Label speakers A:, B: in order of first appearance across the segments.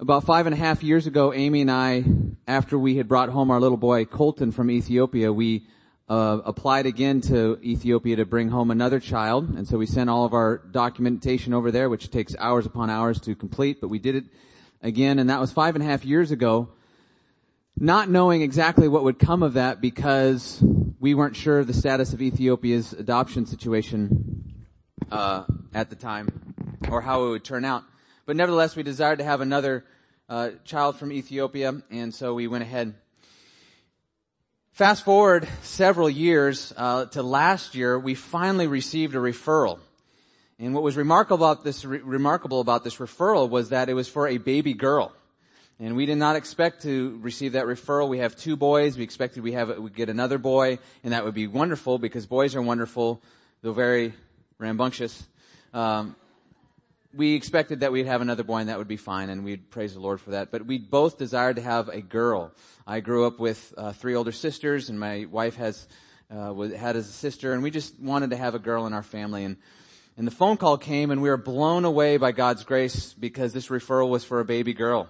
A: About five and a half years ago, Amy and I, after we had brought home our little boy Colton from Ethiopia, we uh, applied again to Ethiopia to bring home another child, and so we sent all of our documentation over there, which takes hours upon hours to complete. But we did it again, and that was five and a half years ago. Not knowing exactly what would come of that because we weren't sure of the status of Ethiopia's adoption situation uh, at the time, or how it would turn out. But nevertheless, we desired to have another uh, child from Ethiopia, and so we went ahead Fast forward several years uh, to last year, we finally received a referral. And what was remarkable about this re- remarkable about this referral was that it was for a baby girl. And we did not expect to receive that referral. We have two boys. We expected we have we get another boy, and that would be wonderful because boys are wonderful, though very rambunctious. Um, we expected that we'd have another boy and that would be fine and we'd praise the Lord for that. But we both desired to have a girl. I grew up with uh, three older sisters and my wife has, uh, had a sister and we just wanted to have a girl in our family and, and the phone call came and we were blown away by God's grace because this referral was for a baby girl.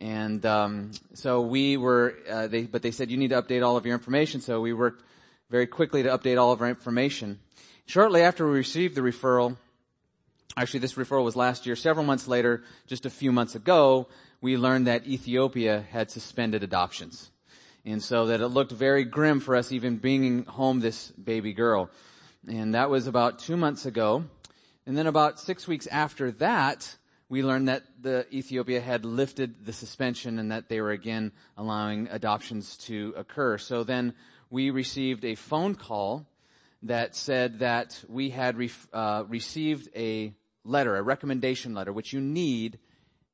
A: And, um, so we were, uh, they, but they said you need to update all of your information. So we worked very quickly to update all of our information. Shortly after we received the referral, Actually, this referral was last year. Several months later, just a few months ago, we learned that Ethiopia had suspended adoptions. And so that it looked very grim for us even bringing home this baby girl. And that was about two months ago. And then about six weeks after that, we learned that the Ethiopia had lifted the suspension and that they were again allowing adoptions to occur. So then we received a phone call that said that we had re- uh, received a letter, a recommendation letter, which you need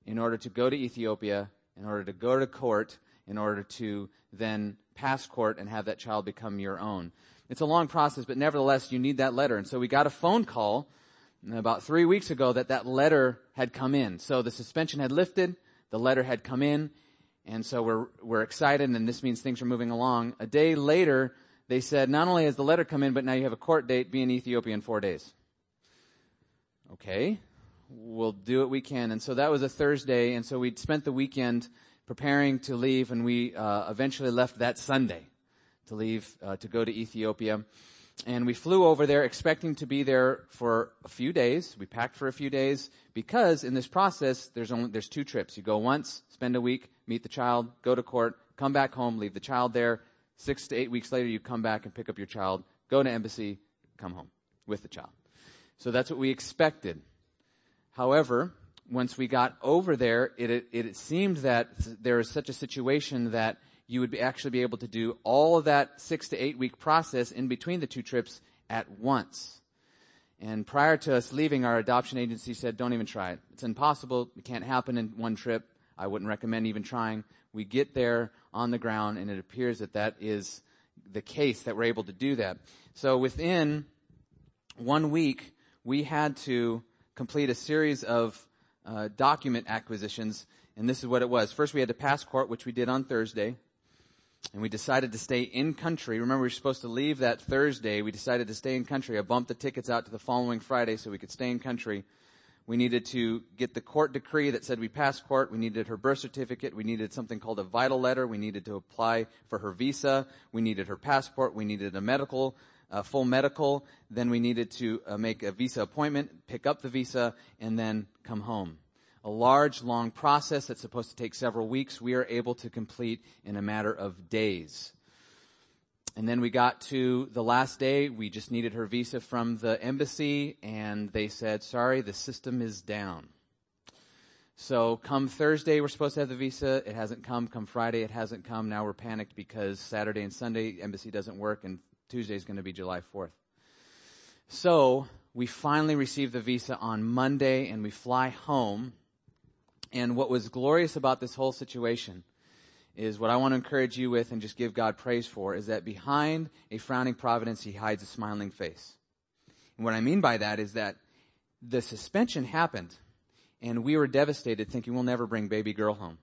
A: in order to go to Ethiopia, in order to go to court, in order to then pass court and have that child become your own. It's a long process, but nevertheless, you need that letter. And so we got a phone call about three weeks ago that that letter had come in. So the suspension had lifted, the letter had come in, and so we're, we're excited and this means things are moving along. A day later, they said, not only has the letter come in, but now you have a court date, be in Ethiopia in four days. Okay, we'll do what we can. And so that was a Thursday, and so we spent the weekend preparing to leave, and we uh, eventually left that Sunday to leave uh, to go to Ethiopia. And we flew over there expecting to be there for a few days. We packed for a few days because in this process, there's only, there's two trips. You go once, spend a week, meet the child, go to court, come back home, leave the child there. Six to eight weeks later, you come back and pick up your child, go to embassy, come home with the child. So that's what we expected. However, once we got over there, it, it, it seemed that there is such a situation that you would be actually be able to do all of that six to eight week process in between the two trips at once. And prior to us leaving, our adoption agency said, don't even try it. It's impossible. It can't happen in one trip. I wouldn't recommend even trying. We get there on the ground and it appears that that is the case that we're able to do that. So within one week, we had to complete a series of uh, document acquisitions, and this is what it was. First, we had to pass court, which we did on Thursday, and we decided to stay in country. Remember, we were supposed to leave that Thursday. We decided to stay in country. I bumped the tickets out to the following Friday so we could stay in country. We needed to get the court decree that said we passed court. We needed her birth certificate. We needed something called a vital letter. We needed to apply for her visa. We needed her passport. We needed a medical uh, full medical. Then we needed to uh, make a visa appointment, pick up the visa, and then come home. A large, long process that's supposed to take several weeks, we are able to complete in a matter of days. And then we got to the last day. We just needed her visa from the embassy, and they said, sorry, the system is down. So come Thursday, we're supposed to have the visa. It hasn't come. Come Friday, it hasn't come. Now we're panicked because Saturday and Sunday, embassy doesn't work, and Tuesday is going to be July 4th. So we finally received the visa on Monday and we fly home. And what was glorious about this whole situation is what I want to encourage you with and just give God praise for is that behind a frowning providence, he hides a smiling face. And what I mean by that is that the suspension happened and we were devastated thinking we'll never bring baby girl home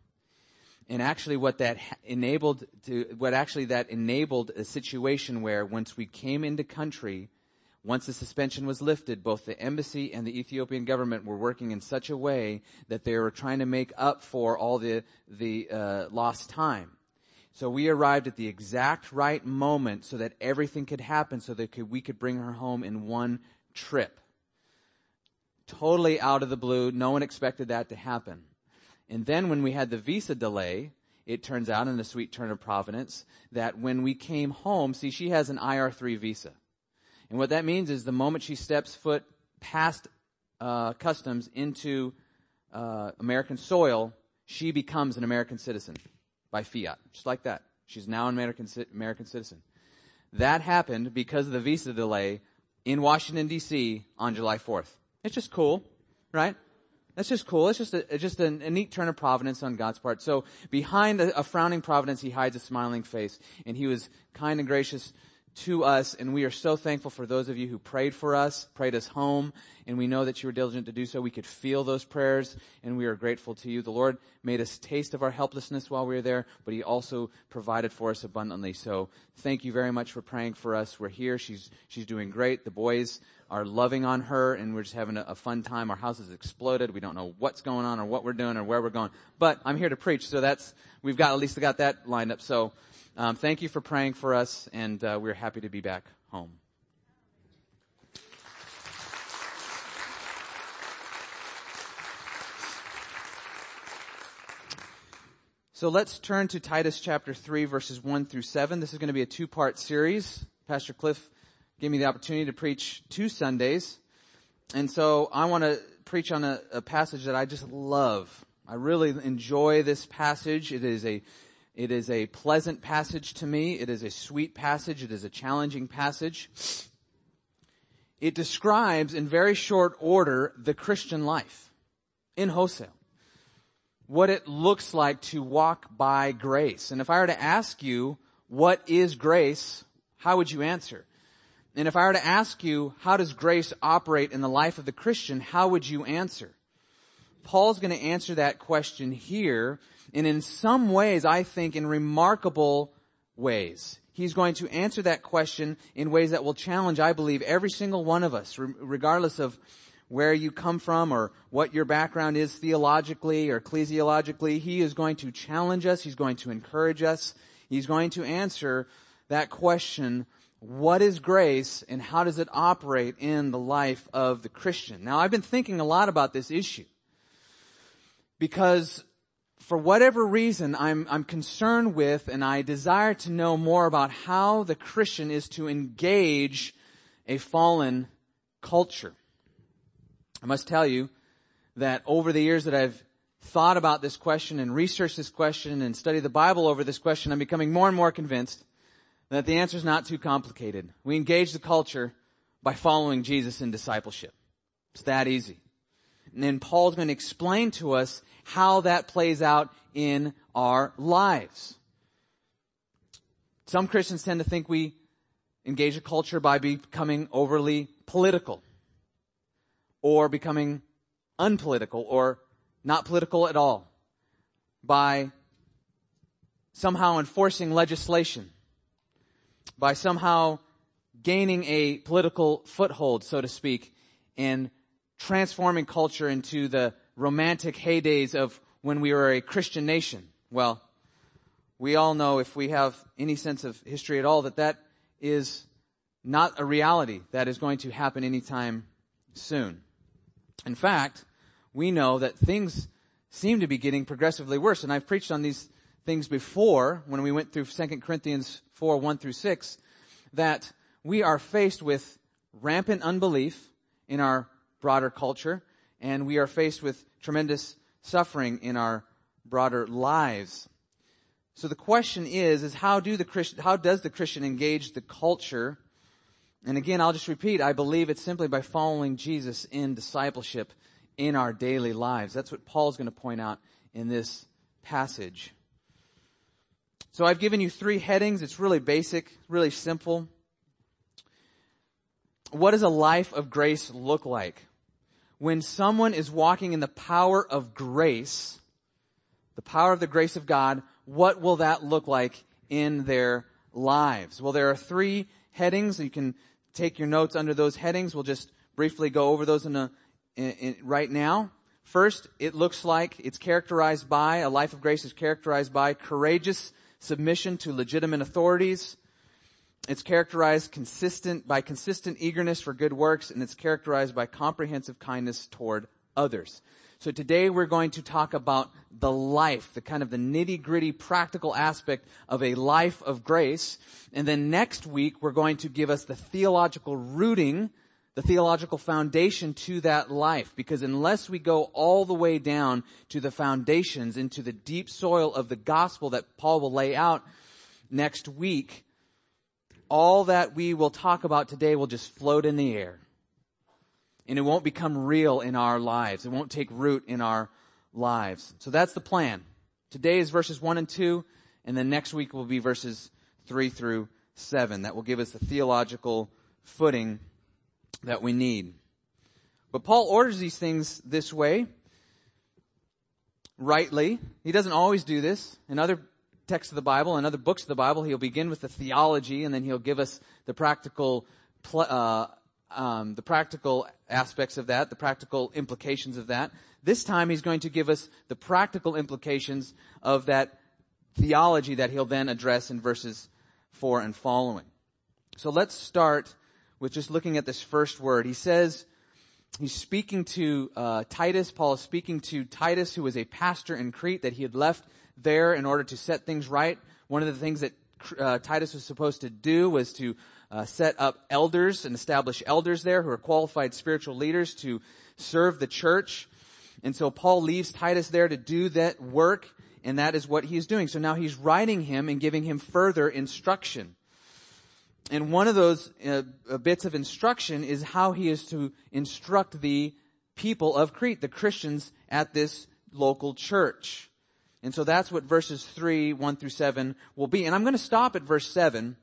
A: and actually what that enabled to, what actually that enabled a situation where once we came into country, Once the suspension was lifted, both the embassy and the Ethiopian government were working in such a way that they were trying to make up for all the, the uh, lost time. So we arrived at the exact right moment so that everything could happen so that we could bring her home in one trip. Totally out of the blue. No one expected that to happen. And then when we had the visa delay, it turns out in a sweet turn of providence that when we came home, see, she has an IR3 visa. And what that means is the moment she steps foot past uh, customs into uh, American soil, she becomes an American citizen by fiat, just like that. She's now an American American citizen. That happened because of the visa delay in Washington D.C. on July 4th. It's just cool, right? That's just cool. It's just a, just a, a, neat turn of providence on God's part. So behind a, a frowning providence, He hides a smiling face, and He was kind and gracious to us, and we are so thankful for those of you who prayed for us, prayed us home, and we know that you were diligent to do so. We could feel those prayers, and we are grateful to you. The Lord made us taste of our helplessness while we were there, but He also provided for us abundantly. So thank you very much for praying for us. We're here. She's, she's doing great. The boys are loving on her, and we're just having a, a fun time. Our house has exploded. We don't know what's going on or what we're doing or where we're going, but I'm here to preach, so that's, we've got, at least got that lined up. So, um, thank you for praying for us, and uh, we're happy to be back home. So let's turn to Titus chapter 3 verses 1 through 7. This is going to be a two-part series. Pastor Cliff gave me the opportunity to preach two Sundays. And so I want to preach on a, a passage that I just love. I really enjoy this passage. It is a it is a pleasant passage to me. It is a sweet passage. It is a challenging passage. It describes in very short order the Christian life in wholesale. What it looks like to walk by grace. And if I were to ask you, what is grace? How would you answer? And if I were to ask you, how does grace operate in the life of the Christian? How would you answer? Paul's going to answer that question here and in some ways, I think in remarkable ways. He's going to answer that question in ways that will challenge, I believe, every single one of us, regardless of where you come from or what your background is theologically or ecclesiologically. He is going to challenge us. He's going to encourage us. He's going to answer that question, what is grace and how does it operate in the life of the Christian? Now I've been thinking a lot about this issue because for whatever reason, I'm, I'm concerned with and I desire to know more about how the Christian is to engage a fallen culture. I must tell you that over the years that I've thought about this question and researched this question and studied the Bible over this question, I'm becoming more and more convinced that the answer is not too complicated. We engage the culture by following Jesus in discipleship. It's that easy. And then Paul's going to explain to us how that plays out in our lives. Some Christians tend to think we engage a culture by becoming overly political or becoming unpolitical or not political at all by somehow enforcing legislation, by somehow gaining a political foothold, so to speak, and transforming culture into the romantic heydays of when we were a Christian nation. Well, we all know if we have any sense of history at all that that is not a reality that is going to happen anytime soon. In fact, we know that things seem to be getting progressively worse. And I've preached on these things before when we went through 2 Corinthians 4, 1 through 6, that we are faced with rampant unbelief in our broader culture and we are faced with tremendous suffering in our broader lives. So the question is, is how do the Christian, how does the Christian engage the culture? And again, I'll just repeat, I believe it's simply by following Jesus in discipleship in our daily lives. That's what Paul's going to point out in this passage. So I've given you three headings. It's really basic, really simple. What does a life of grace look like? when someone is walking in the power of grace, the power of the grace of God, what will that look like in their lives? Well, there are three headings. You can take your notes under those headings. We'll just briefly go over those in a, in, in, right now. First, it looks like it's characterized by, a life of grace is characterized by courageous submission to legitimate authorities. It's characterized consistent, by consistent eagerness for good works, and it's characterized by comprehensive kindness toward others. So today we're going to talk about the life, the kind of the nitty gritty practical aspect of a life of grace. And then next week we're going to give us the theological rooting, the theological foundation to that life. Because unless we go all the way down to the foundations, into the deep soil of the gospel that Paul will lay out next week, all that we will talk about today will just float in the air and it won't become real in our lives. It won't take root in our lives. So that's the plan. Today is verses 1 and 2, and then next week will be verses 3 through 7. That will give us the theological footing that we need. But Paul orders these things this way, rightly. He doesn't always do this. In other texts of the Bible and other books of the Bible, he'll begin with the theology, and then he'll give us the practical uh, um, the practical aspects of that, the practical implications of that. This time he's going to give us the practical implications of that theology that he'll then address in verses 4 and following. So let's start with just looking at this first word. He says, he's speaking to uh, Titus. Paul is speaking to Titus, who was a pastor in Crete that he had left there in order to set things right. One of the things that uh, Titus was supposed to do was to uh, set up elders and establish elders there who are qualified spiritual leaders to serve the church. And so Paul leaves Titus there to do that work, and that is what he's doing. So now he's writing him and giving him further instruction. And one of those uh, uh bits of instruction is how he is to instruct the people of Crete, the Christians at this local church. And so that's what verses 3, 1 through 7 will be. And I'm going to stop at verse 7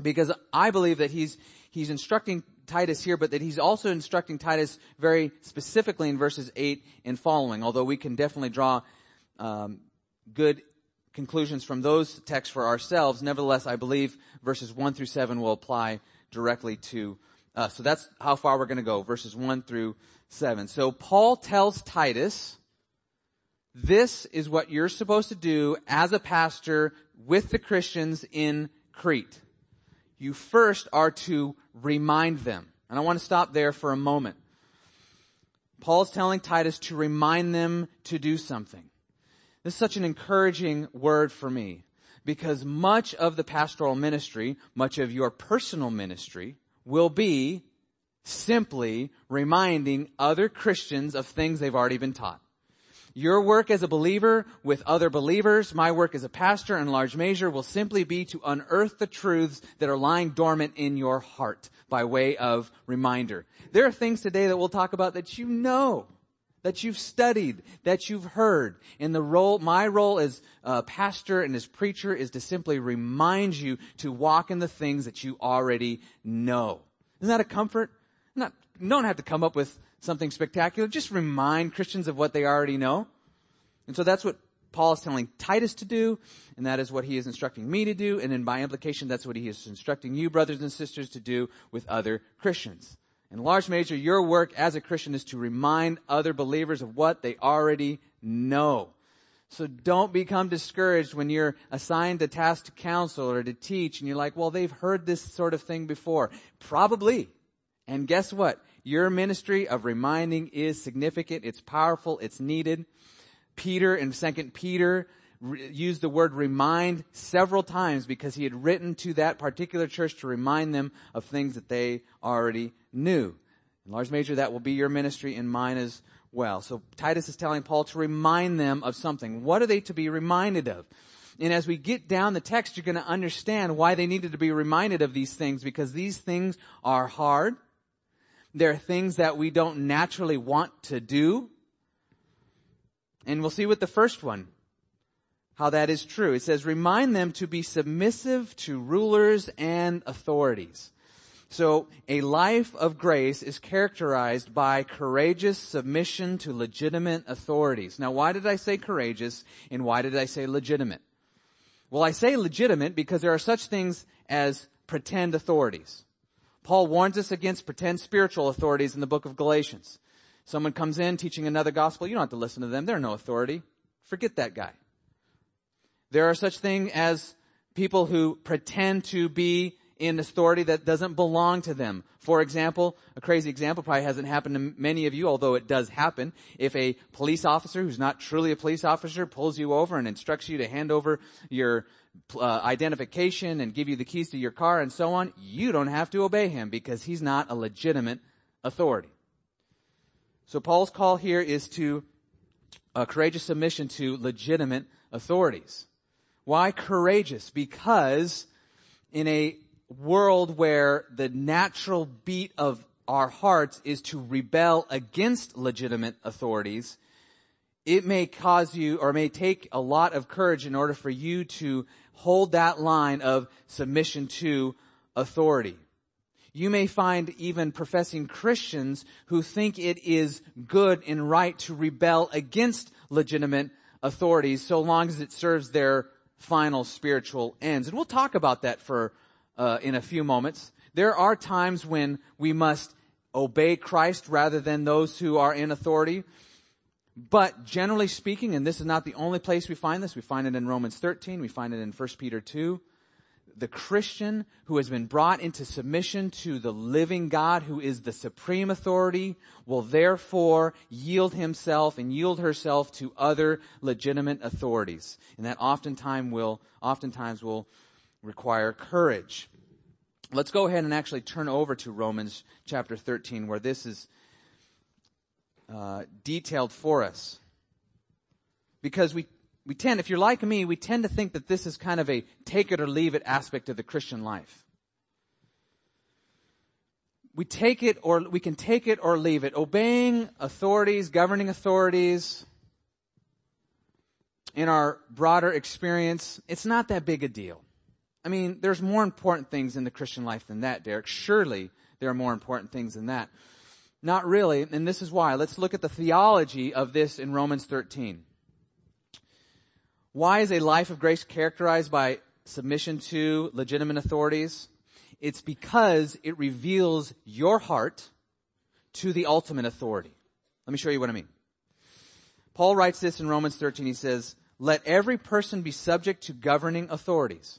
A: because I believe that he's, he's instructing Titus here, but that he's also instructing Titus very specifically in verses 8 and following, although we can definitely draw um, good conclusions from those texts for ourselves. Nevertheless, I believe verses 1 through 7 will apply directly to us. So that's how far we're going to go, verses 1 through 7. So Paul tells Titus, this is what you're supposed to do as a pastor with the Christians in Crete you first are to remind them. And I want to stop there for a moment. Paul's telling Titus to remind them to do something. This is such an encouraging word for me because much of the pastoral ministry, much of your personal ministry will be simply reminding other Christians of things they've already been taught. Your work as a believer with other believers, my work as a pastor in large measure will simply be to unearth the truths that are lying dormant in your heart by way of reminder. There are things today that we'll talk about that you know, that you've studied, that you've heard. And the role, my role as a pastor and as preacher is to simply remind you to walk in the things that you already know. Isn't that a comfort? Not, don't have to come up with something spectacular. Just remind Christians of what they already know. And so that's what Paul is telling Titus to do, and that is what he is instructing me to do, and then by implication, that's what he is instructing you, brothers and sisters, to do with other Christians. In large measure, your work as a Christian is to remind other believers of what they already know. So don't become discouraged when you're assigned a task to counsel or to teach and you're like, well, they've heard this sort of thing before. Probably. And guess what? Your ministry of reminding is significant. It's powerful. It's needed. Peter in second Peter re- used the word remind several times because he had written to that particular church to remind them of things that they already knew. In large measure, that will be your ministry and mine as well. So Titus is telling Paul to remind them of something. What are they to be reminded of? And as we get down the text, you're going to understand why they needed to be reminded of these things because these things are hard. There are things that we don't naturally want to do. And we'll see with the first one how that is true. It says, remind them to be submissive to rulers and authorities. So a life of grace is characterized by courageous submission to legitimate authorities. Now why did I say courageous and why did I say legitimate? Well, I say legitimate because there are such things as pretend authorities. Paul warns us against pretend spiritual authorities in the book of Galatians. Someone comes in teaching another gospel, you don't have to listen to them. They're no authority. Forget that guy. There are such things as people who pretend to be in authority that doesn't belong to them. For example, a crazy example probably hasn't happened to many of you, although it does happen. If a police officer who's not truly a police officer pulls you over and instructs you to hand over your uh, identification and give you the keys to your car and so on, you don't have to obey him because he's not a legitimate authority. So Paul's call here is to a courageous submission to legitimate authorities. Why courageous? Because in a world where the natural beat of our hearts is to rebel against legitimate authorities, it may cause you or may take a lot of courage in order for you to hold that line of submission to authority. You may find even professing Christians who think it is good and right to rebel against legitimate authorities so long as it serves their final spiritual ends. And we'll talk about that for uh, in a few moments. There are times when we must obey Christ rather than those who are in authority. But generally speaking, and this is not the only place we find this, we find it in Romans 13, we find it in 1 Peter 2, the Christian who has been brought into submission to the living God who is the supreme authority will therefore yield himself and yield herself to other legitimate authorities. And that oftentimes will, oftentimes will require courage. Let's go ahead and actually turn over to Romans chapter 13 where this is uh, detailed for us. Because we, we tend, if you're like me, we tend to think that this is kind of a take it or leave it aspect of the Christian life. We take it or, we can take it or leave it. Obeying authorities, governing authorities, in our broader experience, it's not that big a deal. I mean, there's more important things in the Christian life than that, Derek. Surely there are more important things than that. Not really, and this is why. Let's look at the theology of this in Romans 13. Why is a life of grace characterized by submission to legitimate authorities? It's because it reveals your heart to the ultimate authority. Let me show you what I mean. Paul writes this in Romans 13. He says, let every person be subject to governing authorities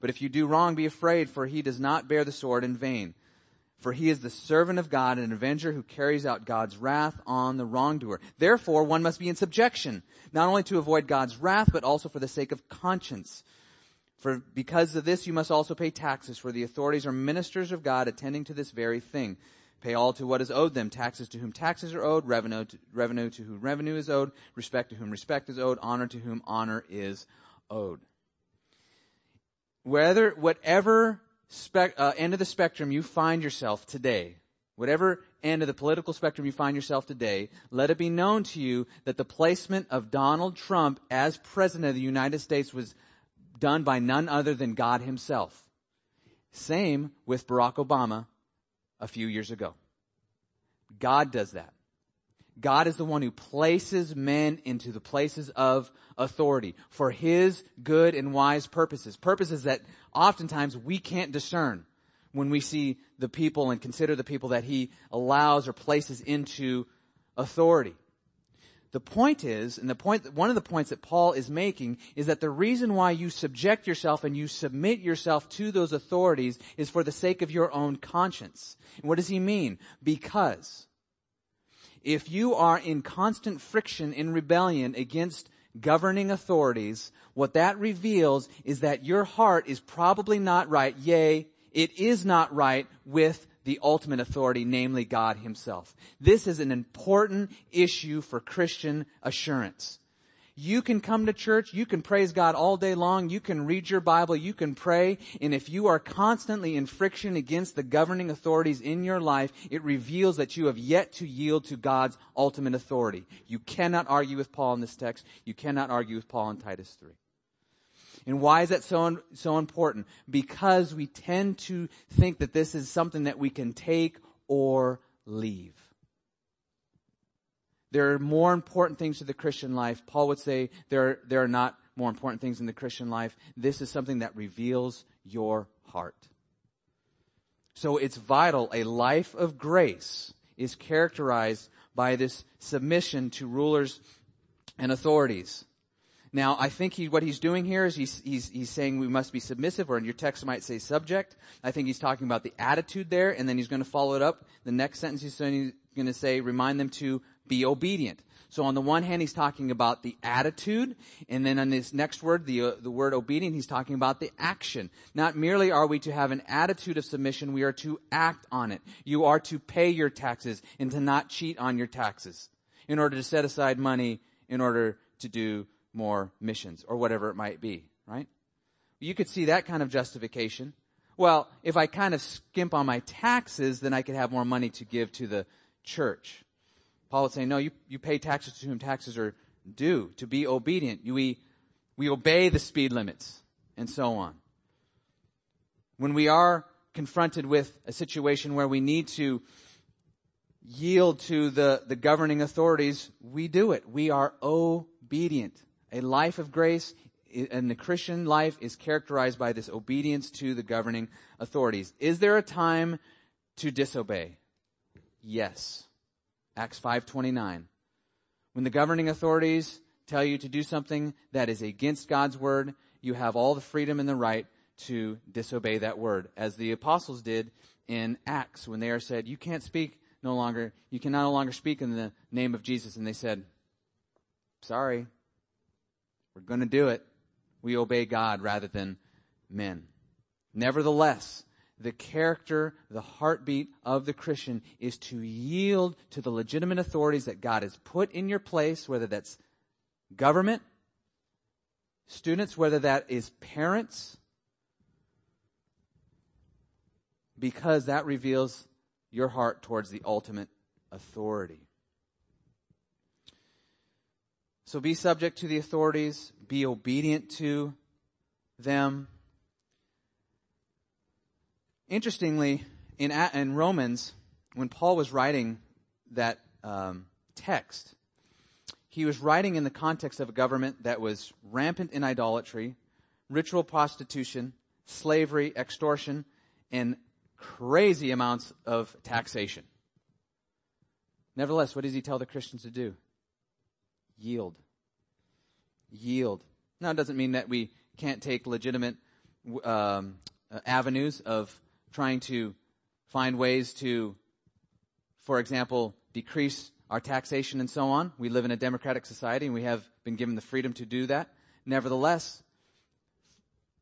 A: But if you do wrong, be afraid, for he does not bear the sword in vain. For he is the servant of God, an avenger who carries out God's wrath on the wrongdoer. Therefore, one must be in subjection, not only to avoid God's wrath, but also for the sake of conscience. For because of this, you must also pay taxes, for the authorities are ministers of God attending to this very thing. Pay all to what is owed them, taxes to whom taxes are owed, revenue to, revenue to whom revenue is owed, respect to whom respect is owed, honor to whom honor is owed whether, whatever spec, uh, end of the spectrum you find yourself today, whatever end of the political spectrum you find yourself today, let it be known to you that the placement of Donald Trump as president of the United States was done by none other than God himself. Same with Barack Obama a few years ago. God does that. God is the one who places men into the places of authority for His good and wise purposes. Purposes that oftentimes we can't discern when we see the people and consider the people that He allows or places into authority. The point is, and the point, one of the points that Paul is making is that the reason why you subject yourself and you submit yourself to those authorities is for the sake of your own conscience. And what does he mean? Because if you are in constant friction in rebellion against governing authorities, what that reveals is that your heart is probably not right. Yea, it is not right with the ultimate authority, namely God himself. This is an important issue for Christian assurance. You can come to church, you can praise God all day long, you can read your Bible, you can pray, and if you are constantly in friction against the governing authorities in your life, it reveals that you have yet to yield to God's ultimate authority. You cannot argue with Paul in this text. You cannot argue with Paul in Titus 3. And why is that so, so important? Because we tend to think that this is something that we can take or leave. There are more important things to the Christian life. Paul would say there, there are not more important things in the Christian life. This is something that reveals your heart. So it's vital. A life of grace is characterized by this submission to rulers and authorities. Now, I think he, what he's doing here is he's, he's, he's saying we must be submissive, or in your text might say subject. I think he's talking about the attitude there, and then he's going to follow it up. The next sentence he's going to say, remind them to be obedient. So on the one hand, he's talking about the attitude, and then on this next word, the, uh, the word obedient, he's talking about the action. Not merely are we to have an attitude of submission, we are to act on it. You are to pay your taxes and to not cheat on your taxes in order to set aside money in order to do more missions or whatever it might be, right? You could see that kind of justification. Well, if I kind of skimp on my taxes, then I could have more money to give to the church. Paul would say, no, you, you pay taxes to whom taxes are due, to be obedient. We, we obey the speed limits, and so on. When we are confronted with a situation where we need to yield to the, the governing authorities, we do it. We are obedient. A life of grace and the Christian life is characterized by this obedience to the governing authorities. Is there a time to disobey? Yes. Acts 5:29. When the governing authorities tell you to do something that is against God's word, you have all the freedom and the right to disobey that word, as the apostles did in Acts when they are said, "You can't speak no longer. You can no longer speak in the name of Jesus." And they said, "Sorry, we're going to do it. We obey God rather than men." Nevertheless, the character, the heartbeat of the Christian is to yield to the legitimate authorities that God has put in your place, whether that's government, students, whether that is parents, because that reveals your heart towards the ultimate authority. So be subject to the authorities, be obedient to them. Interestingly, in, in Romans, when Paul was writing that um, text, he was writing in the context of a government that was rampant in idolatry, ritual prostitution, slavery, extortion, and crazy amounts of taxation. Nevertheless, what does he tell the Christians to do? Yield. Yield. Now, it doesn't mean that we can't take legitimate um, uh, avenues of trying to find ways to, for example, decrease our taxation and so on. We live in a democratic society and we have been given the freedom to do that. Nevertheless,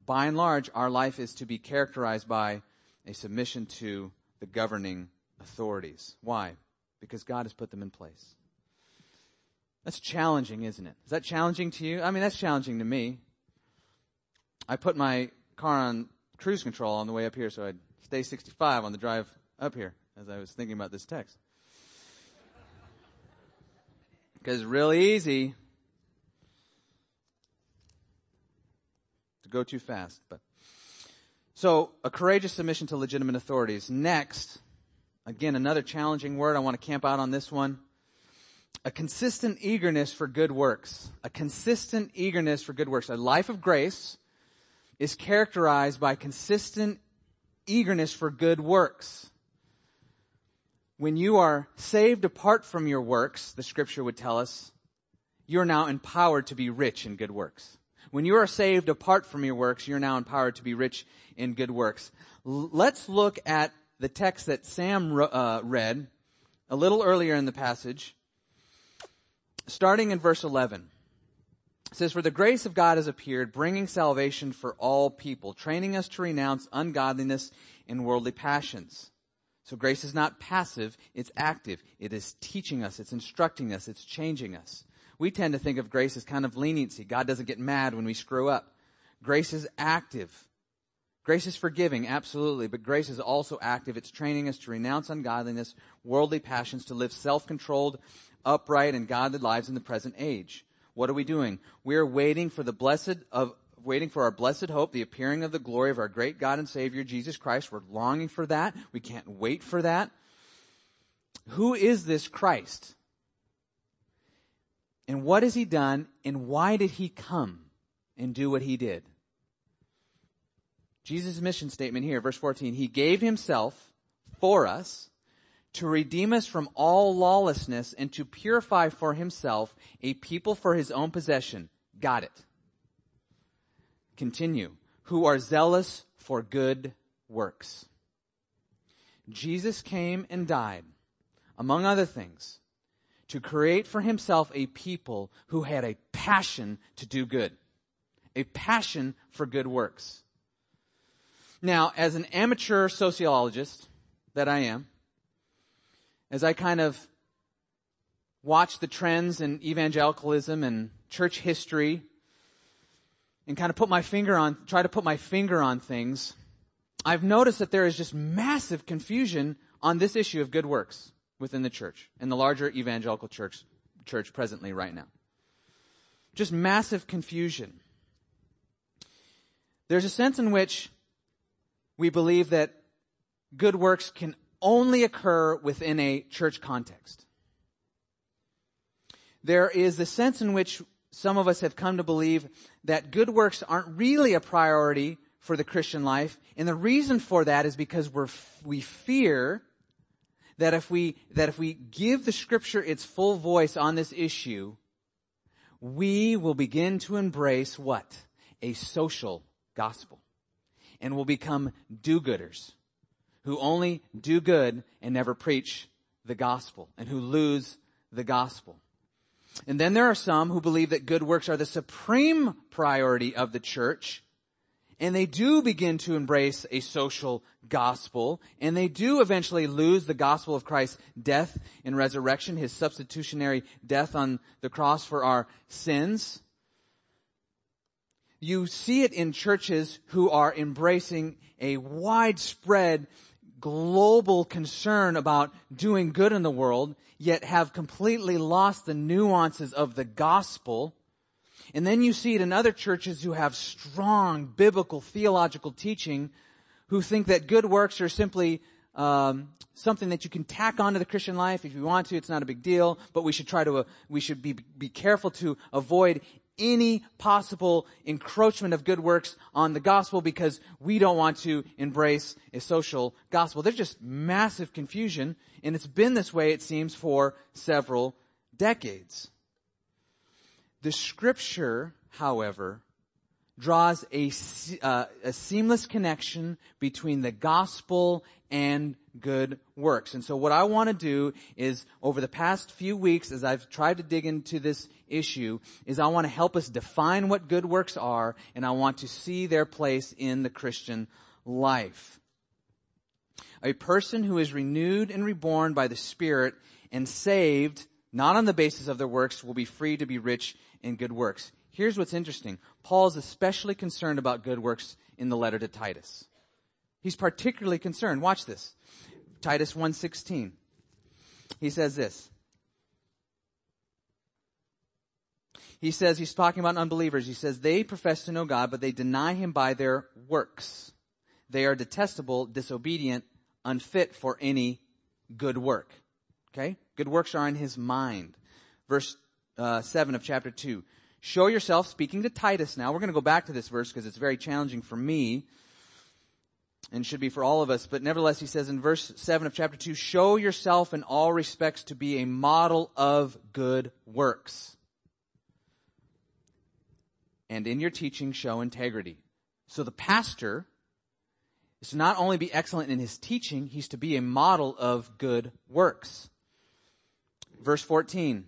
A: by and large, our life is to be characterized by a submission to the governing authorities. Why? Because God has put them in place. That's challenging, isn't it? Is that challenging to you? I mean, that's challenging to me. I put my car on cruise control on the way up here so I'd stay 65 on the drive up here as I was thinking about this text. Because it's really easy to go too fast. But so a courageous submission to legitimate authorities. Next, again, another challenging word. I want to camp out on this one. A consistent eagerness for good works. A consistent eagerness for good works. A life of grace is characterized by consistent eagerness for good works. When you are saved apart from your works, the scripture would tell us, you're now empowered to be rich in good works. When you are saved apart from your works, you're now empowered to be rich in good works. L- let's look at the text that Sam uh, read a little earlier in the passage, starting in verse 11. It says, For the grace of God has appeared, bringing salvation for all people, training us to renounce ungodliness and worldly passions. So grace is not passive, it's active. It is teaching us, it's instructing us, it's changing us. We tend to think of grace as kind of leniency. God doesn't get mad when we screw up. Grace is active. Grace is forgiving, absolutely, but grace is also active. It's training us to renounce ungodliness, worldly passions, to live self-controlled, upright, and godly lives in the present age. What are we doing? We are waiting for the blessed of, waiting for our blessed hope, the appearing of the glory of our great God and Savior, Jesus Christ. We're longing for that. We can't wait for that. Who is this Christ? And what has he done? And why did he come and do what he did? Jesus' mission statement here, verse 14, he gave himself for us to redeem us from all lawlessness and to purify for himself a people for his own possession. Got it. Continue. Who are zealous for good works. Jesus came and died, among other things, to create for himself a people who had a passion to do good. A passion for good works. Now, as an amateur sociologist that I am, as I kind of watch the trends in evangelicalism and church history and kind of put my finger on, try to put my finger on things, I've noticed that there is just massive confusion on this issue of good works within the church, and the larger evangelical church, church presently right now. Just massive confusion. There's a sense in which we believe that good works can only occur within a church context. There is the sense in which some of us have come to believe that good works aren't really a priority for the Christian life. And the reason for that is because we're, we fear that if we, that if we give the scripture its full voice on this issue, we will begin to embrace what? A social gospel. And will become do-gooders who only do good and never preach the gospel and who lose the gospel. And then there are some who believe that good works are the supreme priority of the church and they do begin to embrace a social gospel, and they do eventually lose the gospel of Christ's death and resurrection, his substitutionary death on the cross for our sins. You see it in churches who are embracing a widespread global concern about doing good in the world, yet have completely lost the nuances of the gospel and then you see it in other churches who have strong biblical theological teaching who think that good works are simply um, something that you can tack onto the Christian life if you want to. It's not a big deal, but we should try to uh, we should be be careful to avoid any possible encroachment of good works on the gospel because we don't want to embrace a social gospel. There's just massive confusion, and it's been this way, it seems, for several decades. The scripture, however, draws a, uh, a seamless connection between the gospel and good works. And so what I want to do is over the past few weeks as I've tried to dig into this issue is I want to help us define what good works are and I want to see their place in the Christian life. A person who is renewed and reborn by the Spirit and saved not on the basis of their works will be free to be rich in good works. Here's what's interesting. Paul is especially concerned about good works in the letter to Titus. He's particularly concerned. Watch this. Titus 1:16. He says this. He says he's talking about unbelievers. He says they profess to know God, but they deny him by their works. They are detestable, disobedient, unfit for any good work. Okay? Good works are in his mind. Verse uh, 7 of chapter 2. Show yourself, speaking to Titus now. We're going to go back to this verse because it's very challenging for me and should be for all of us. But nevertheless, he says in verse 7 of chapter 2, show yourself in all respects to be a model of good works. And in your teaching, show integrity. So the pastor is to not only be excellent in his teaching, he's to be a model of good works. Verse 14.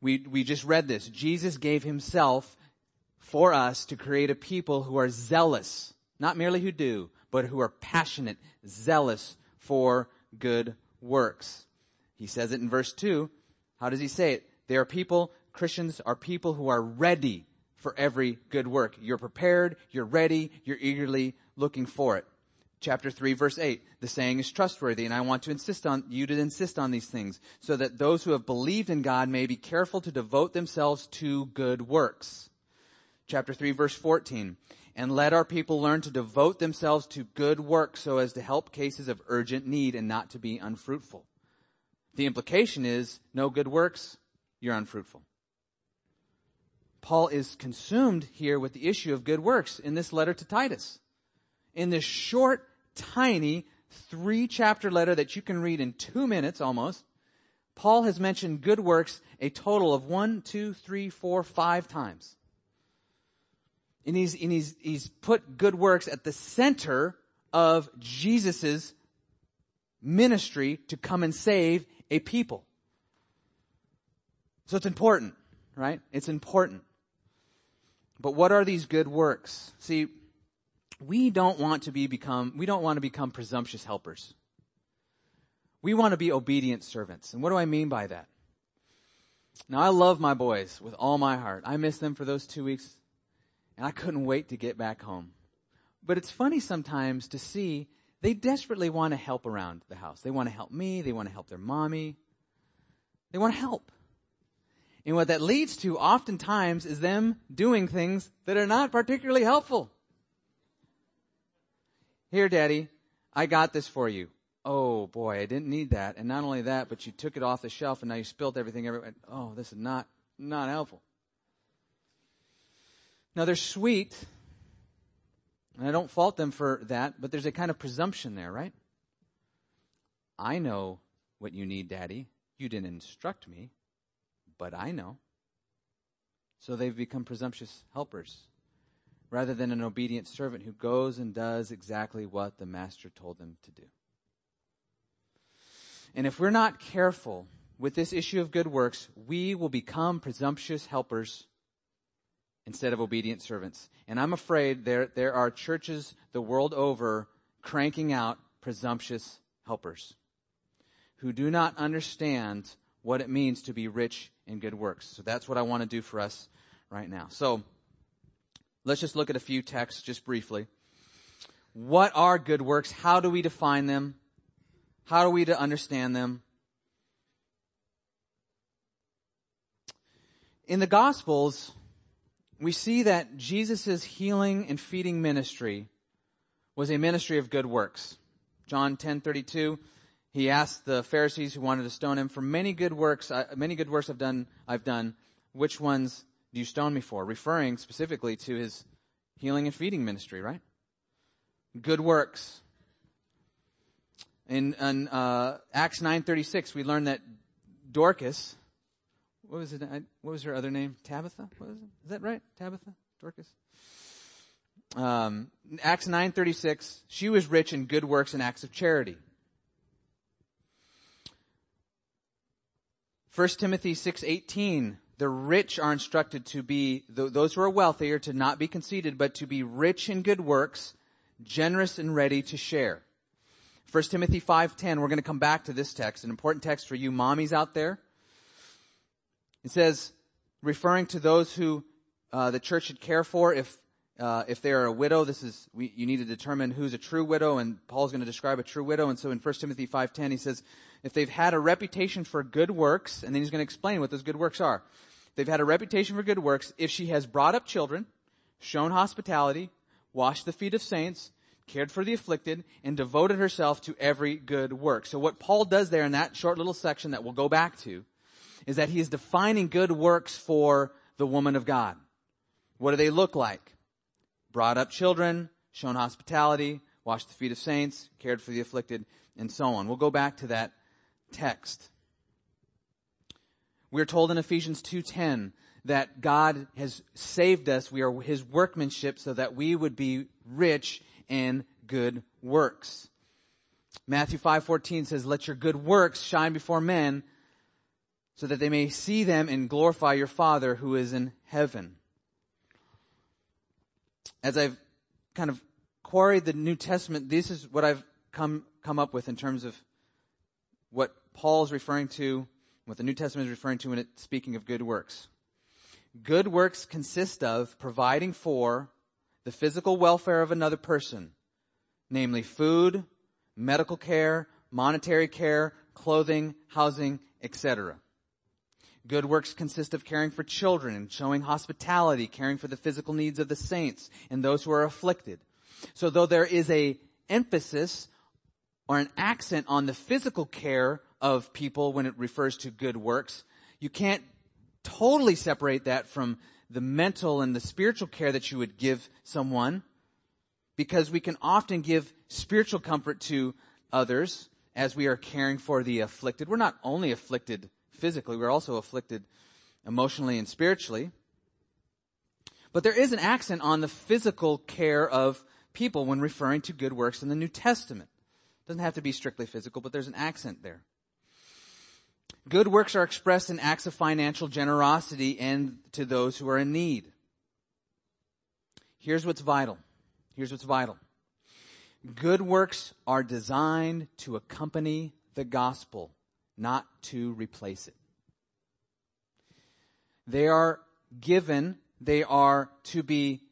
A: We, we just read this. Jesus gave himself for us to create a people who are zealous, not merely who do, but who are passionate, zealous for good works. He says it in verse 2. How does he say it? They are people Christians are people who are ready for every good work. You're prepared, you're ready, you're eagerly looking for it. Chapter 3 verse 8, the saying is trustworthy and I want to insist on you to insist on these things so that those who have believed in God may be careful to devote themselves to good works. Chapter 3 verse 14, and let our people learn to devote themselves to good works so as to help cases of urgent need and not to be unfruitful. The implication is no good works, you're unfruitful. Paul is consumed here with the issue of good works in this letter to Titus. In this short tiny three chapter letter that you can read in two minutes almost, Paul has mentioned good works a total of one, two, three, four, five times. And he's, and he's, he's put good works at the center of Jesus' ministry to come and save a people. So it's important, right? It's important. But what are these good works? See, we don't want to be become, we don't want to become presumptuous helpers. We want to be obedient servants. And what do I mean by that? Now I love my boys with all my heart. I miss them for those two weeks and I couldn't wait to get back home. But it's funny sometimes to see they desperately want to help around the house. They want to help me. They want to help their mommy. They want to help. And what that leads to oftentimes is them doing things that are not particularly helpful. Here, daddy, I got this for you. Oh boy, I didn't need that. And not only that, but you took it off the shelf and now you spilled everything everywhere. Oh, this is not, not helpful. Now they're sweet, and I don't fault them for that, but there's a kind of presumption there, right? I know what you need, daddy. You didn't instruct me, but I know. So they've become presumptuous helpers rather than an obedient servant who goes and does exactly what the master told them to do. And if we're not careful with this issue of good works, we will become presumptuous helpers instead of obedient servants. And I'm afraid there, there are churches the world over cranking out presumptuous helpers who do not understand what it means to be rich in good works. So that's what I want to do for us right now. So, Let's just look at a few texts just briefly. What are good works? How do we define them? How are we to understand them? In the Gospels, we see that Jesus' healing and feeding ministry was a ministry of good works. John 10:32, he asked the Pharisees who wanted to stone him, "For many good works, many good works I've done, I've done. Which ones do you stone me for? Referring specifically to his healing and feeding ministry, right? Good works. In, in uh, Acts 9.36, we learn that Dorcas, what was it? What was her other name? Tabitha? What was it? Is that right? Tabitha? Dorcas? Um, Acts 9.36, she was rich in good works and acts of charity. 1 Timothy 6.18, the rich are instructed to be, those who are wealthy are to not be conceited, but to be rich in good works, generous and ready to share. 1 Timothy 5.10, we're going to come back to this text, an important text for you mommies out there. It says, referring to those who uh, the church should care for if uh, if they are a widow, this is we, you need to determine who's a true widow, and Paul's going to describe a true widow. And so in 1 Timothy 5:10, he says, if they've had a reputation for good works, and then he's going to explain what those good works are. They've had a reputation for good works. If she has brought up children, shown hospitality, washed the feet of saints, cared for the afflicted, and devoted herself to every good work. So what Paul does there in that short little section that we'll go back to is that he is defining good works for the woman of God. What do they look like? Brought up children, shown hospitality, washed the feet of saints, cared for the afflicted, and so on. We'll go back to that text. We're told in Ephesians 2.10 that God has saved us. We are His workmanship so that we would be rich in good works. Matthew 5.14 says, let your good works shine before men so that they may see them and glorify your Father who is in heaven. As I've kind of quarried the New Testament, this is what I've come, come up with in terms of what Paul's referring to what the New Testament is referring to when it's speaking of good works. Good works consist of providing for the physical welfare of another person, namely food, medical care, monetary care, clothing, housing, etc. Good works consist of caring for children and showing hospitality, caring for the physical needs of the saints and those who are afflicted. So though there is a emphasis or an accent on the physical care of people when it refers to good works, you can't totally separate that from the mental and the spiritual care that you would give someone because we can often give spiritual comfort to others as we are caring for the afflicted. We're not only afflicted physically, we're also afflicted emotionally and spiritually. But there is an accent on the physical care of people when referring to good works in the New Testament. It doesn't have to be strictly physical, but there's an accent there. Good works are expressed in acts of financial generosity and to those who are in need. Here's what's vital. Here's what's vital. Good works are designed to accompany the gospel, not to replace it. They are given, they are to be,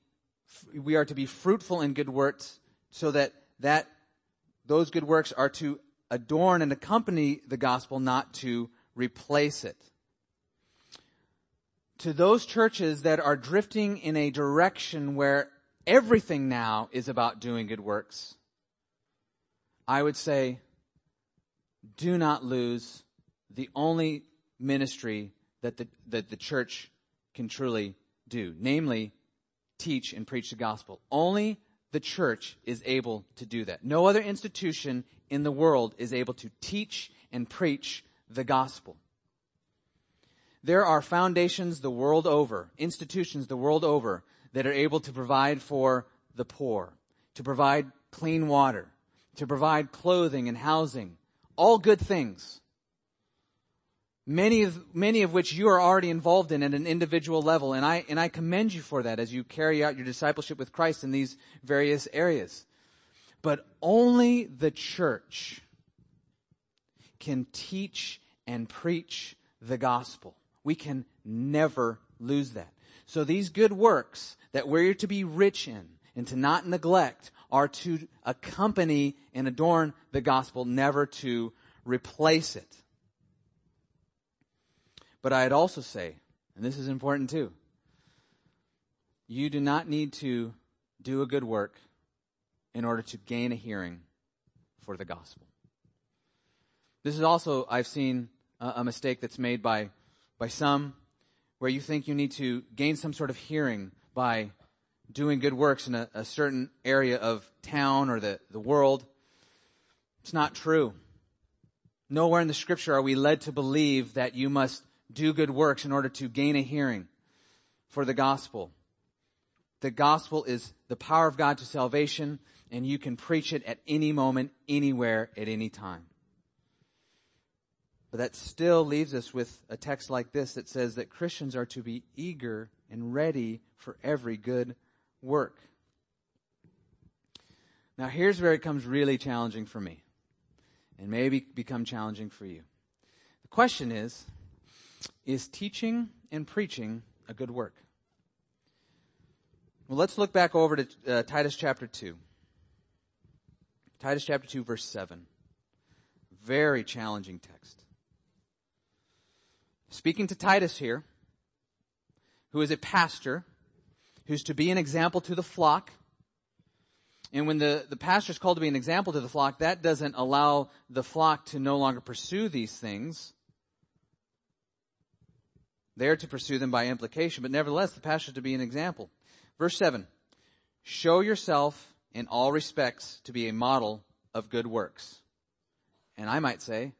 A: we are to be fruitful in good works so that that, those good works are to adorn and accompany the gospel, not to replace it. To those churches that are drifting in a direction where everything now is about doing good works, I would say, do not lose the only ministry that the, that the church can truly do, namely, teach and preach the gospel. Only the church is able to do that. No other institution in the world is able to teach and preach the gospel. There are foundations the world over, institutions the world over, that are able to provide for the poor, to provide clean water, to provide clothing and housing, all good things. Many of, many of which you are already involved in at an individual level, and I, and I commend you for that as you carry out your discipleship with Christ in these various areas. But only the church can teach and preach the gospel. We can never lose that. So these good works that we're to be rich in and to not neglect are to accompany and adorn the gospel, never to replace it. But I'd also say, and this is important too, you do not need to do a good work in order to gain a hearing for the gospel. This is also, I've seen a, mistake that's made by, by some where you think you need to gain some sort of hearing by doing good works in a, a certain area of town or the, the world. It's not true. Nowhere in the scripture are we led to believe that you must do good works in order to gain a hearing for the gospel. The gospel is the power of God to salvation and you can preach it at any moment, anywhere, at any time. But that still leaves us with a text like this that says that Christians are to be eager and ready for every good work. Now here's where it comes really challenging for me and maybe become challenging for you. The question is, is teaching and preaching a good work? Well, let's look back over to uh, Titus chapter 2. Titus chapter 2 verse 7. Very challenging text. Speaking to Titus here, who is a pastor, who's to be an example to the flock. And when the, the pastor is called to be an example to the flock, that doesn't allow the flock to no longer pursue these things. They're to pursue them by implication, but nevertheless, the pastor is to be an example. Verse 7. Show yourself in all respects to be a model of good works. And I might say,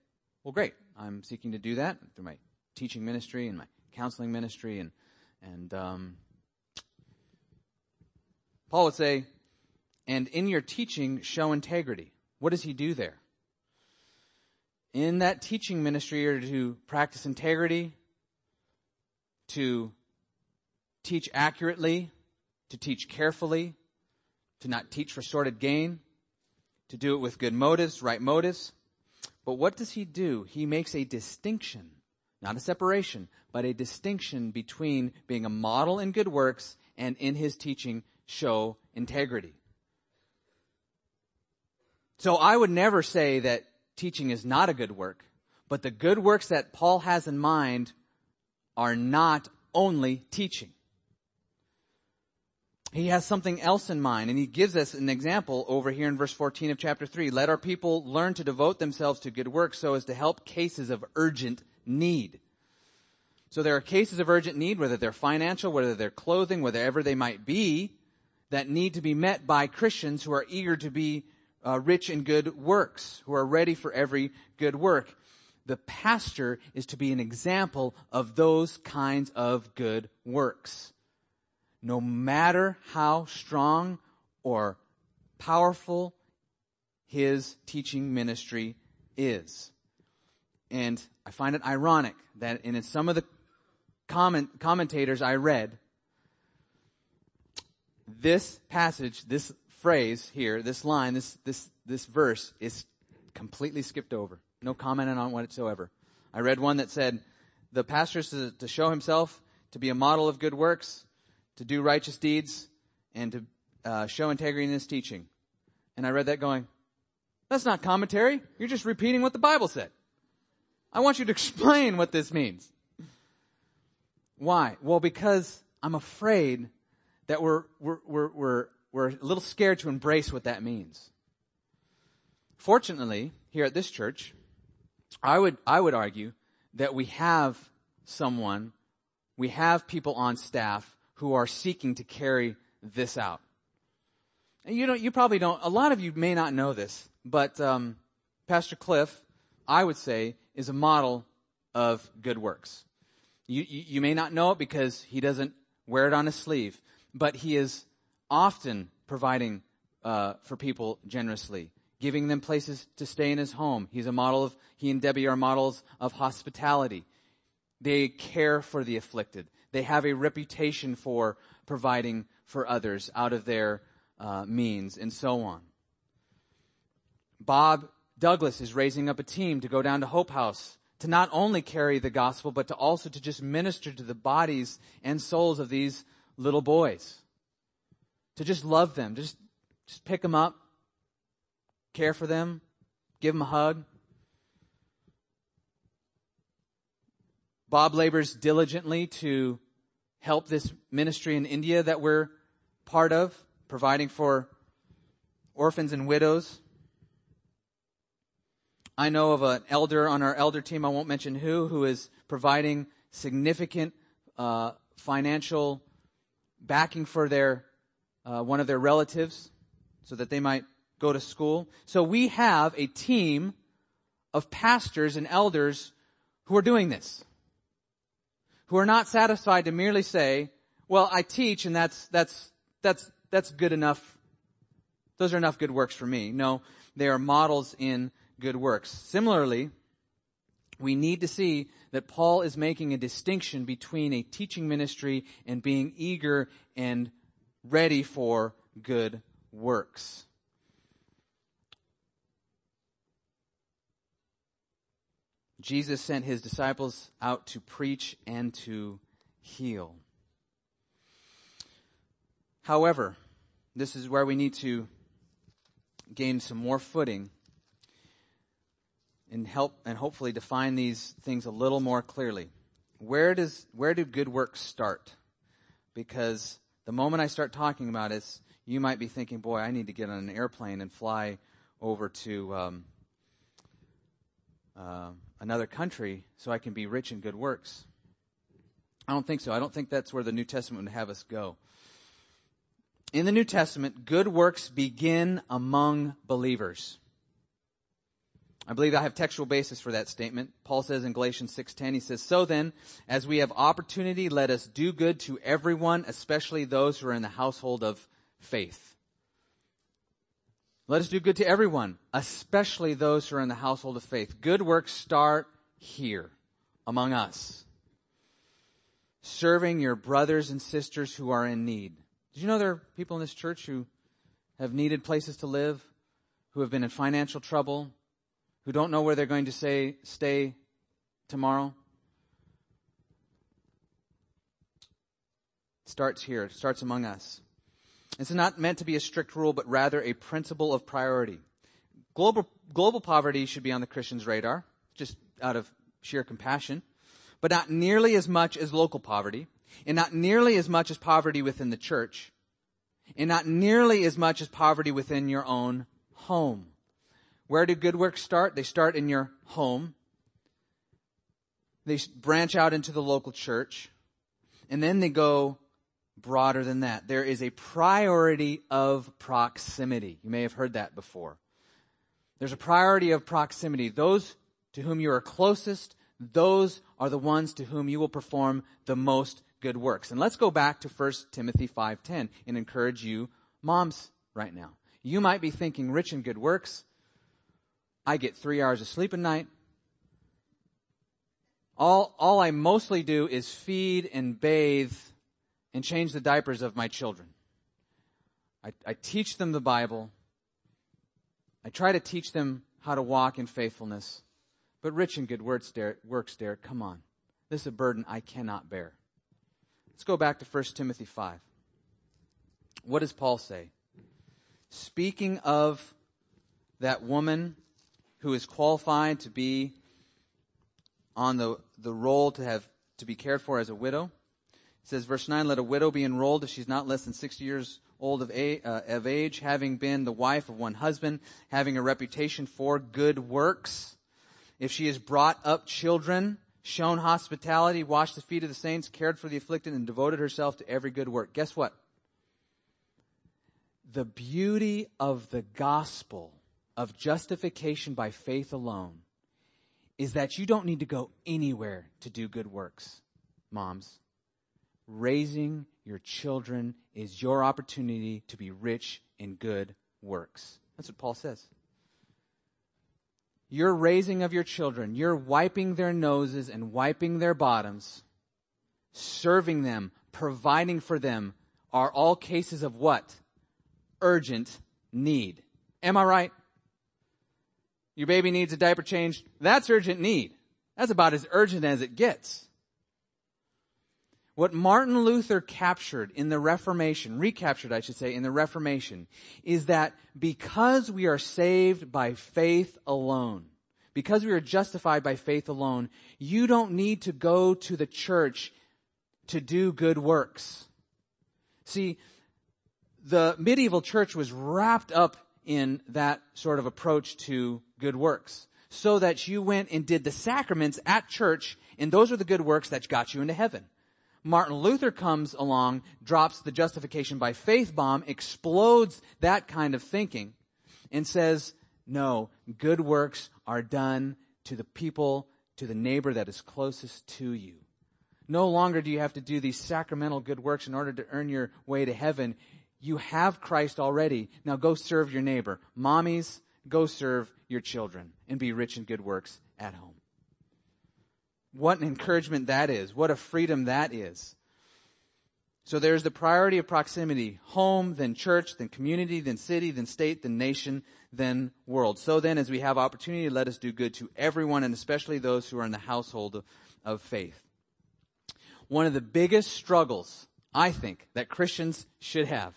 A: well great, I'm seeking to do that through my teaching ministry and my counseling ministry and, and, um, Paul would say, and in your teaching, show integrity. What does he do there? In that teaching ministry, you're to practice integrity, to teach accurately, to teach carefully, to not teach for sordid gain, to do it with good motives, right motives. But what does he do? He makes a distinction Not a separation, but a distinction between being a model in good works and in his teaching show integrity. So I would never say that teaching is not a good work, but the good works that Paul has in mind are not only teaching. He has something else in mind, and he gives us an example over here in verse 14 of chapter 3. Let our people learn to devote themselves to good works so as to help cases of urgent need. So there are cases of urgent need, whether they're financial, whether they're clothing, whatever they might be, that need to be met by Christians who are eager to be uh, rich in good works, who are ready for every good work. The pastor is to be an example of those kinds of good works. No matter how strong or powerful his teaching ministry is. And I find it ironic that in some of the comment, commentators I read, this passage, this phrase here, this line, this, this, this verse is completely skipped over. No comment on whatsoever. I read one that said, the pastor is to, to show himself to be a model of good works, to do righteous deeds, and to uh, show integrity in his teaching. And I read that going, that's not commentary. You're just repeating what the Bible said. I want you to explain what this means. Why? Well, because I'm afraid that we're, we're, we're, we're we're a little scared to embrace what that means. Fortunately, here at this church, I would, I would argue that we have someone, we have people on staff who are seeking to carry this out. And you don't, you probably don't, a lot of you may not know this, but, um, Pastor Cliff, I would say, is a model of good works. You, you, you may not know it because he doesn't wear it on his sleeve, but he is often providing uh, for people generously, giving them places to stay in his home. He's a model of, he and Debbie are models of hospitality. They care for the afflicted. They have a reputation for providing for others out of their uh, means and so on. Bob Douglas is raising up a team to go down to Hope House to not only carry the gospel, but to also to just minister to the bodies and souls of these little boys to just love them, just, just pick them up, care for them, give them a hug. Bob labors diligently to help this ministry in India that we're part of, providing for orphans and widows. I know of an elder on our elder team, I won't mention who, who is providing significant uh, financial backing for their uh, one of their relatives so that they might go to school. So we have a team of pastors and elders who are doing this. Who are not satisfied to merely say, well, I teach and that's, that's, that's, that's good enough. Those are enough good works for me. No, they are models in good works. Similarly, we need to see that Paul is making a distinction between a teaching ministry and being eager and ready for good works. Jesus sent his disciples out to preach and to heal. However, this is where we need to gain some more footing and help and hopefully define these things a little more clearly. Where does where do good works start? Because the moment I start talking about it, you might be thinking, boy, I need to get on an airplane and fly over to um, uh, another country so I can be rich in good works. I don't think so. I don't think that's where the New Testament would have us go. In the New Testament, good works begin among believers. I believe I have textual basis for that statement. Paul says in Galatians 6:10 he says, "So then, as we have opportunity, let us do good to everyone, especially those who are in the household of faith." Let us do good to everyone, especially those who are in the household of faith. Good works start here among us. Serving your brothers and sisters who are in need. Did you know there are people in this church who have needed places to live, who have been in financial trouble, who don't know where they're going to say, stay tomorrow? It starts here. It starts among us. It's not meant to be a strict rule, but rather a principle of priority. Global, global poverty should be on the Christian's radar, just out of sheer compassion, but not nearly as much as local poverty, and not nearly as much as poverty within the church, and not nearly as much as poverty within your own home. Where do good works start? They start in your home. They branch out into the local church. And then they go broader than that. There is a priority of proximity. You may have heard that before. There's a priority of proximity. Those to whom you are closest, those are the ones to whom you will perform the most good works. And let's go back to 1 Timothy 5:10 and encourage you moms right now. You might be thinking rich in good works. I get 3 hours of sleep a night. All all I mostly do is feed and bathe and change the diapers of my children. I, I teach them the Bible. I try to teach them how to walk in faithfulness. But rich in good works, Derek, works, Derek, come on. This is a burden I cannot bear. Let's go back to 1 Timothy 5. What does Paul say? Speaking of that woman who is qualified to be on the, the roll to have, to be cared for as a widow. It says, verse 9, let a widow be enrolled if she's not less than 60 years old of, a, uh, of age, having been the wife of one husband, having a reputation for good works. If she has brought up children, shown hospitality, washed the feet of the saints, cared for the afflicted, and devoted herself to every good work. Guess what? The beauty of the gospel of justification by faith alone is that you don't need to go anywhere to do good works, moms. Raising your children is your opportunity to be rich in good works. That's what Paul says your raising of your children, you're wiping their noses and wiping their bottoms, serving them, providing for them, are all cases of what? Urgent need. Am I right? Your baby needs a diaper change. That's urgent need. That's about as urgent as it gets. What Martin Luther captured in the Reformation, recaptured I should say, in the Reformation, is that because we are saved by faith alone, because we are justified by faith alone, you don't need to go to the church to do good works. See, the medieval church was wrapped up in that sort of approach to good works. So that you went and did the sacraments at church, and those are the good works that got you into heaven. Martin Luther comes along, drops the justification by faith bomb, explodes that kind of thinking, and says, no, good works are done to the people, to the neighbor that is closest to you. No longer do you have to do these sacramental good works in order to earn your way to heaven. You have Christ already. Now go serve your neighbor. Mommies, go serve your children and be rich in good works at home. What an encouragement that is. What a freedom that is. So there's the priority of proximity. Home, then church, then community, then city, then state, then nation, then world. So then, as we have opportunity, let us do good to everyone and especially those who are in the household of, of faith. One of the biggest struggles, I think, that Christians should have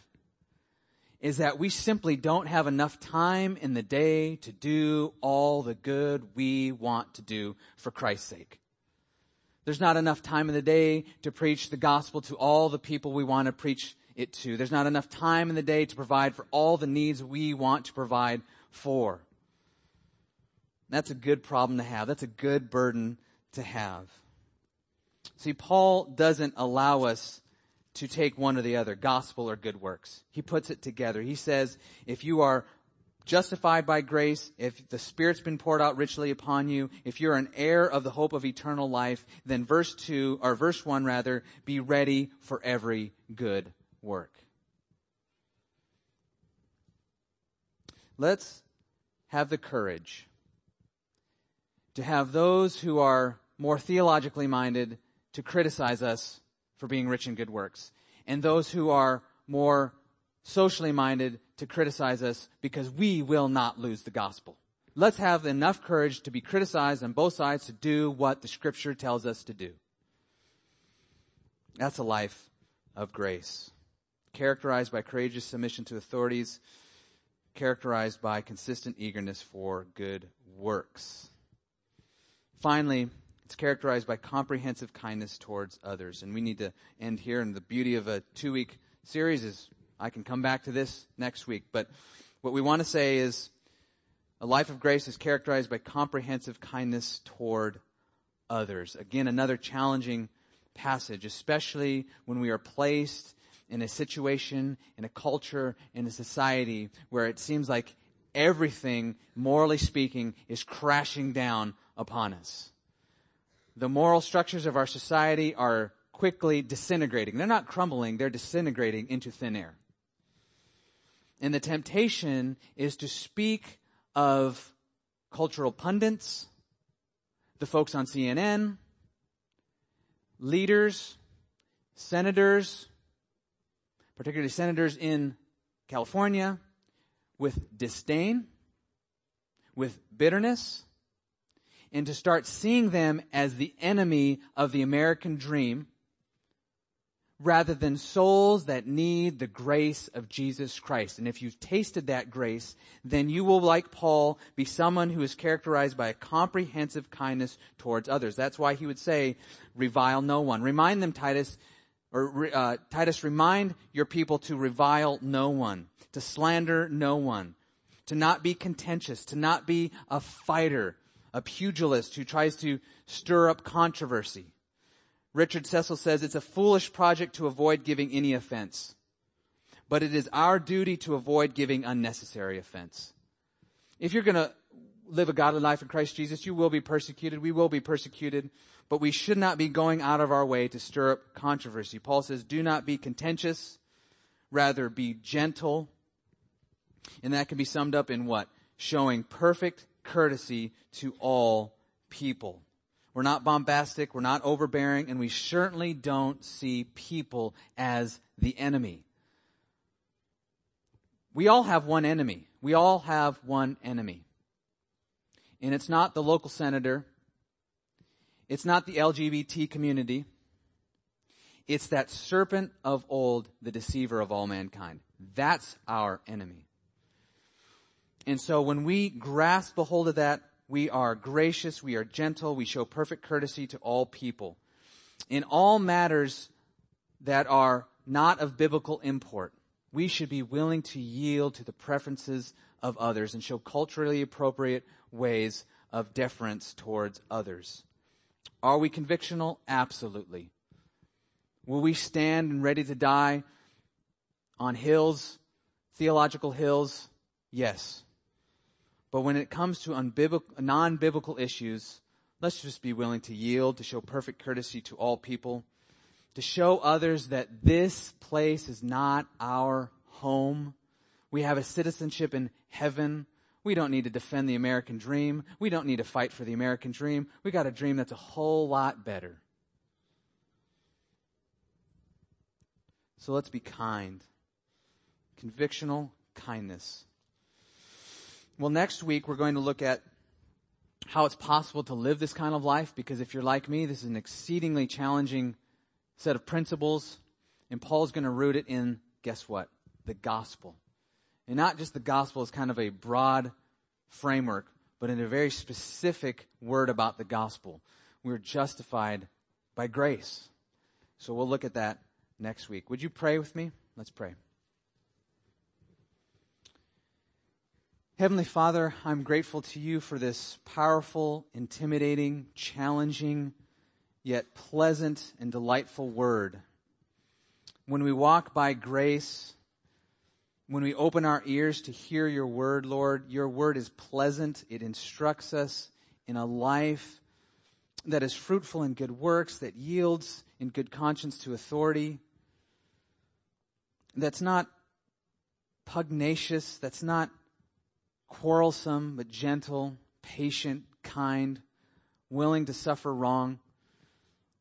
A: is that we simply don't have enough time in the day to do all the good we want to do for Christ's sake. There's not enough time in the day to preach the gospel to all the people we want to preach it to. There's not enough time in the day to provide for all the needs we want to provide for. That's a good problem to have. That's a good burden to have. See, Paul doesn't allow us to take one or the other, gospel or good works. He puts it together. He says, if you are justified by grace, if the Spirit's been poured out richly upon you, if you're an heir of the hope of eternal life, then verse 2, or verse 1 rather, be ready for every good work. Let's have the courage to have those who are more theologically minded to criticize us for being rich in good works, and those who are more socially minded to criticize us because we will not lose the gospel. Let's have enough courage to be criticized on both sides to do what the scripture tells us to do. That's a life of grace, characterized by courageous submission to authorities, characterized by consistent eagerness for good works. Finally, it's characterized by comprehensive kindness towards others. And we need to end here. And the beauty of a two week series is I can come back to this next week. But what we want to say is a life of grace is characterized by comprehensive kindness toward others. Again, another challenging passage, especially when we are placed in a situation, in a culture, in a society where it seems like everything, morally speaking, is crashing down upon us. The moral structures of our society are quickly disintegrating. They're not crumbling, they're disintegrating into thin air. And the temptation is to speak of cultural pundits, the folks on CNN, leaders, senators, particularly senators in California, with disdain, with bitterness, and to start seeing them as the enemy of the American dream rather than souls that need the grace of Jesus Christ. And if you've tasted that grace, then you will, like Paul, be someone who is characterized by a comprehensive kindness towards others. That's why he would say, revile no one. Remind them, Titus, or uh, Titus, remind your people to revile no one, to slander no one, to not be contentious, to not be a fighter, a pugilist who tries to stir up controversy. Richard Cecil says it's a foolish project to avoid giving any offense, but it is our duty to avoid giving unnecessary offense. If you're going to live a godly life in Christ Jesus, you will be persecuted. We will be persecuted, but we should not be going out of our way to stir up controversy. Paul says, do not be contentious, rather be gentle. And that can be summed up in what? Showing perfect courtesy to all people. We're not bombastic, we're not overbearing, and we certainly don't see people as the enemy. We all have one enemy. We all have one enemy. And it's not the local senator. It's not the LGBT community. It's that serpent of old, the deceiver of all mankind. That's our enemy. And so when we grasp a hold of that, we are gracious, we are gentle, we show perfect courtesy to all people. In all matters that are not of biblical import, we should be willing to yield to the preferences of others and show culturally appropriate ways of deference towards others. Are we convictional? Absolutely. Will we stand and ready to die on hills, theological hills? Yes. But when it comes to unbiblical, non-biblical issues, let's just be willing to yield, to show perfect courtesy to all people, to show others that this place is not our home. We have a citizenship in heaven. We don't need to defend the American dream. We don't need to fight for the American dream. We got a dream that's a whole lot better. So let's be kind. Convictional kindness. Well, next week we're going to look at how it's possible to live this kind of life because if you're like me, this is an exceedingly challenging set of principles and Paul's going to root it in, guess what? The gospel. And not just the gospel as kind of a broad framework, but in a very specific word about the gospel. We're justified by grace. So we'll look at that next week. Would you pray with me? Let's pray. Heavenly Father, I'm grateful to you for this powerful, intimidating, challenging, yet pleasant and delightful word. When we walk by grace, when we open our ears to hear your word, Lord, your word is pleasant. It instructs us in a life that is fruitful in good works, that yields in good conscience to authority, that's not pugnacious, that's not quarrelsome but gentle, patient, kind, willing to suffer wrong.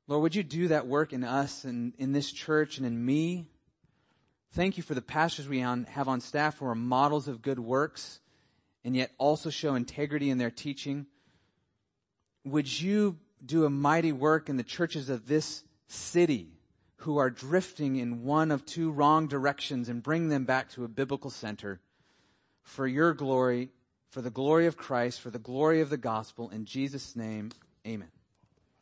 A: Lord, would you do that work in us and in this church and in me? Thank you for the pastors we on, have on staff who are models of good works and yet also show integrity in their teaching. Would you do a mighty work in the churches of this city who are drifting in one of two wrong directions and bring them back to a biblical center for your glory, for the glory of Christ, for the glory of the gospel. In Jesus' name, amen.